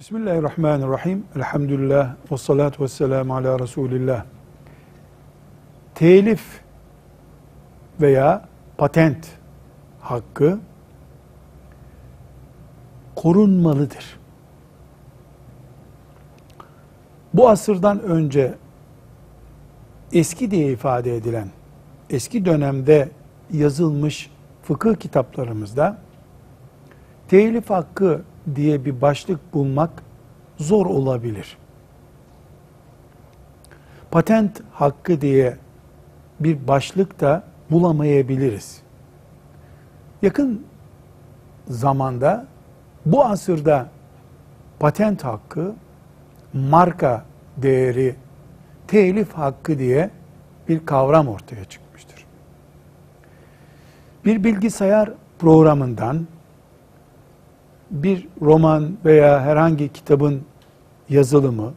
Bismillahirrahmanirrahim. Elhamdülillah ve salatu ve selamu ala Resulillah. Telif veya patent hakkı korunmalıdır. Bu asırdan önce eski diye ifade edilen, eski dönemde yazılmış fıkıh kitaplarımızda telif hakkı diye bir başlık bulmak zor olabilir. Patent hakkı diye bir başlık da bulamayabiliriz. Yakın zamanda bu asırda patent hakkı, marka değeri, telif hakkı diye bir kavram ortaya çıkmıştır. Bir bilgisayar programından bir roman veya herhangi kitabın yazılımı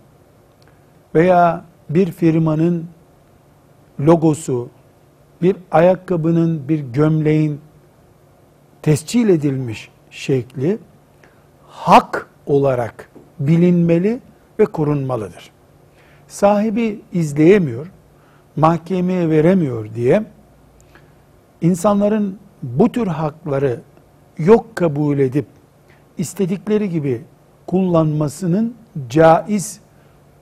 veya bir firmanın logosu, bir ayakkabının, bir gömleğin tescil edilmiş şekli hak olarak bilinmeli ve korunmalıdır. Sahibi izleyemiyor, mahkemeye veremiyor diye insanların bu tür hakları yok kabul edip istedikleri gibi kullanmasının caiz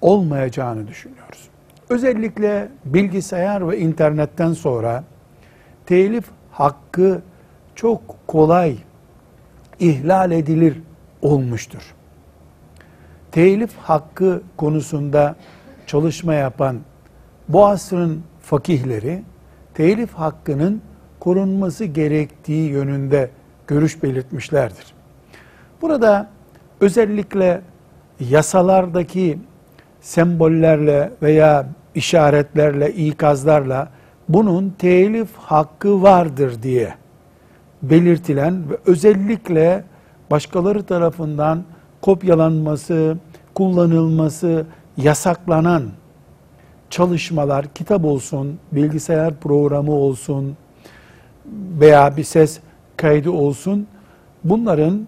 olmayacağını düşünüyoruz. Özellikle bilgisayar ve internetten sonra telif hakkı çok kolay ihlal edilir olmuştur. Telif hakkı konusunda çalışma yapan bu asrın fakihleri telif hakkının korunması gerektiği yönünde görüş belirtmişlerdir. Burada özellikle yasalardaki sembollerle veya işaretlerle, ikazlarla bunun telif hakkı vardır diye belirtilen ve özellikle başkaları tarafından kopyalanması, kullanılması yasaklanan çalışmalar, kitap olsun, bilgisayar programı olsun veya bir ses kaydı olsun, bunların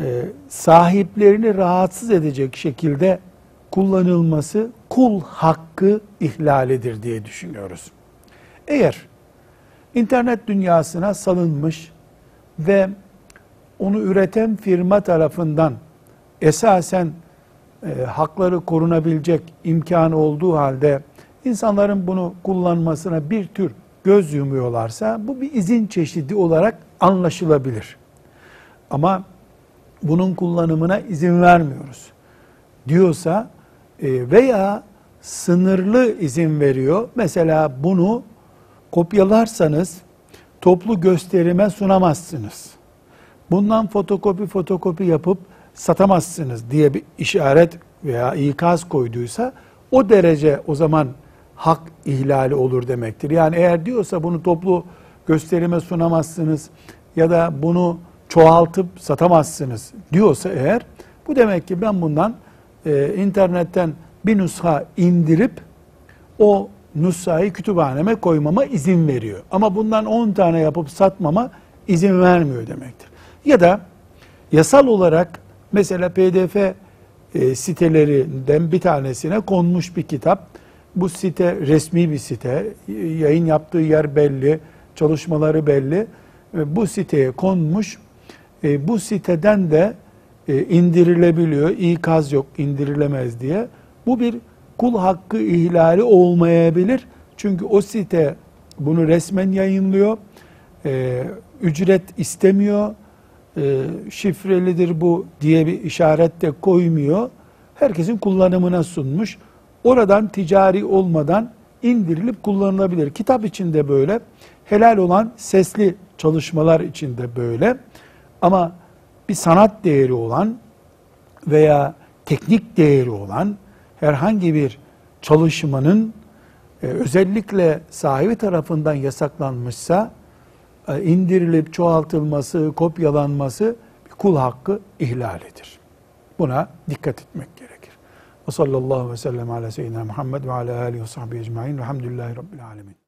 e, sahiplerini rahatsız edecek şekilde kullanılması kul hakkı ihlalidir diye düşünüyoruz. Eğer internet dünyasına salınmış ve onu üreten firma tarafından esasen e, hakları korunabilecek imkanı olduğu halde insanların bunu kullanmasına bir tür göz yumuyorlarsa bu bir izin çeşidi olarak anlaşılabilir. Ama bunun kullanımına izin vermiyoruz diyorsa e, veya sınırlı izin veriyor. Mesela bunu kopyalarsanız toplu gösterime sunamazsınız. Bundan fotokopi fotokopi yapıp satamazsınız diye bir işaret veya ikaz koyduysa o derece o zaman hak ihlali olur demektir. Yani eğer diyorsa bunu toplu gösterime sunamazsınız ya da bunu çoğaltıp satamazsınız diyorsa eğer bu demek ki ben bundan e, internetten bir nusha indirip o nushayı kütüphaneme koymama izin veriyor. Ama bundan 10 tane yapıp satmama izin vermiyor demektir. Ya da yasal olarak mesela pdf e, sitelerinden bir tanesine konmuş bir kitap. Bu site resmi bir site. Yayın yaptığı yer belli, çalışmaları belli. E, bu siteye konmuş e, bu siteden de e, indirilebiliyor. İkaz yok indirilemez diye. Bu bir kul hakkı ihlali olmayabilir. Çünkü o site bunu resmen yayınlıyor. E, ücret istemiyor. E, şifrelidir bu diye bir işaret de koymuyor. Herkesin kullanımına sunmuş. Oradan ticari olmadan indirilip kullanılabilir. Kitap içinde böyle. Helal olan sesli çalışmalar içinde böyle. Ama bir sanat değeri olan veya teknik değeri olan herhangi bir çalışmanın e, özellikle sahibi tarafından yasaklanmışsa e, indirilip çoğaltılması, kopyalanması kul hakkı ihlalidir. Buna dikkat etmek gerekir. Ve sallallahu ve sellem ala seyyidina Muhammed ve ala alihi ve sahbihi ecmain. Velhamdülillahi Rabbil alemin.